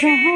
जहाँ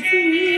救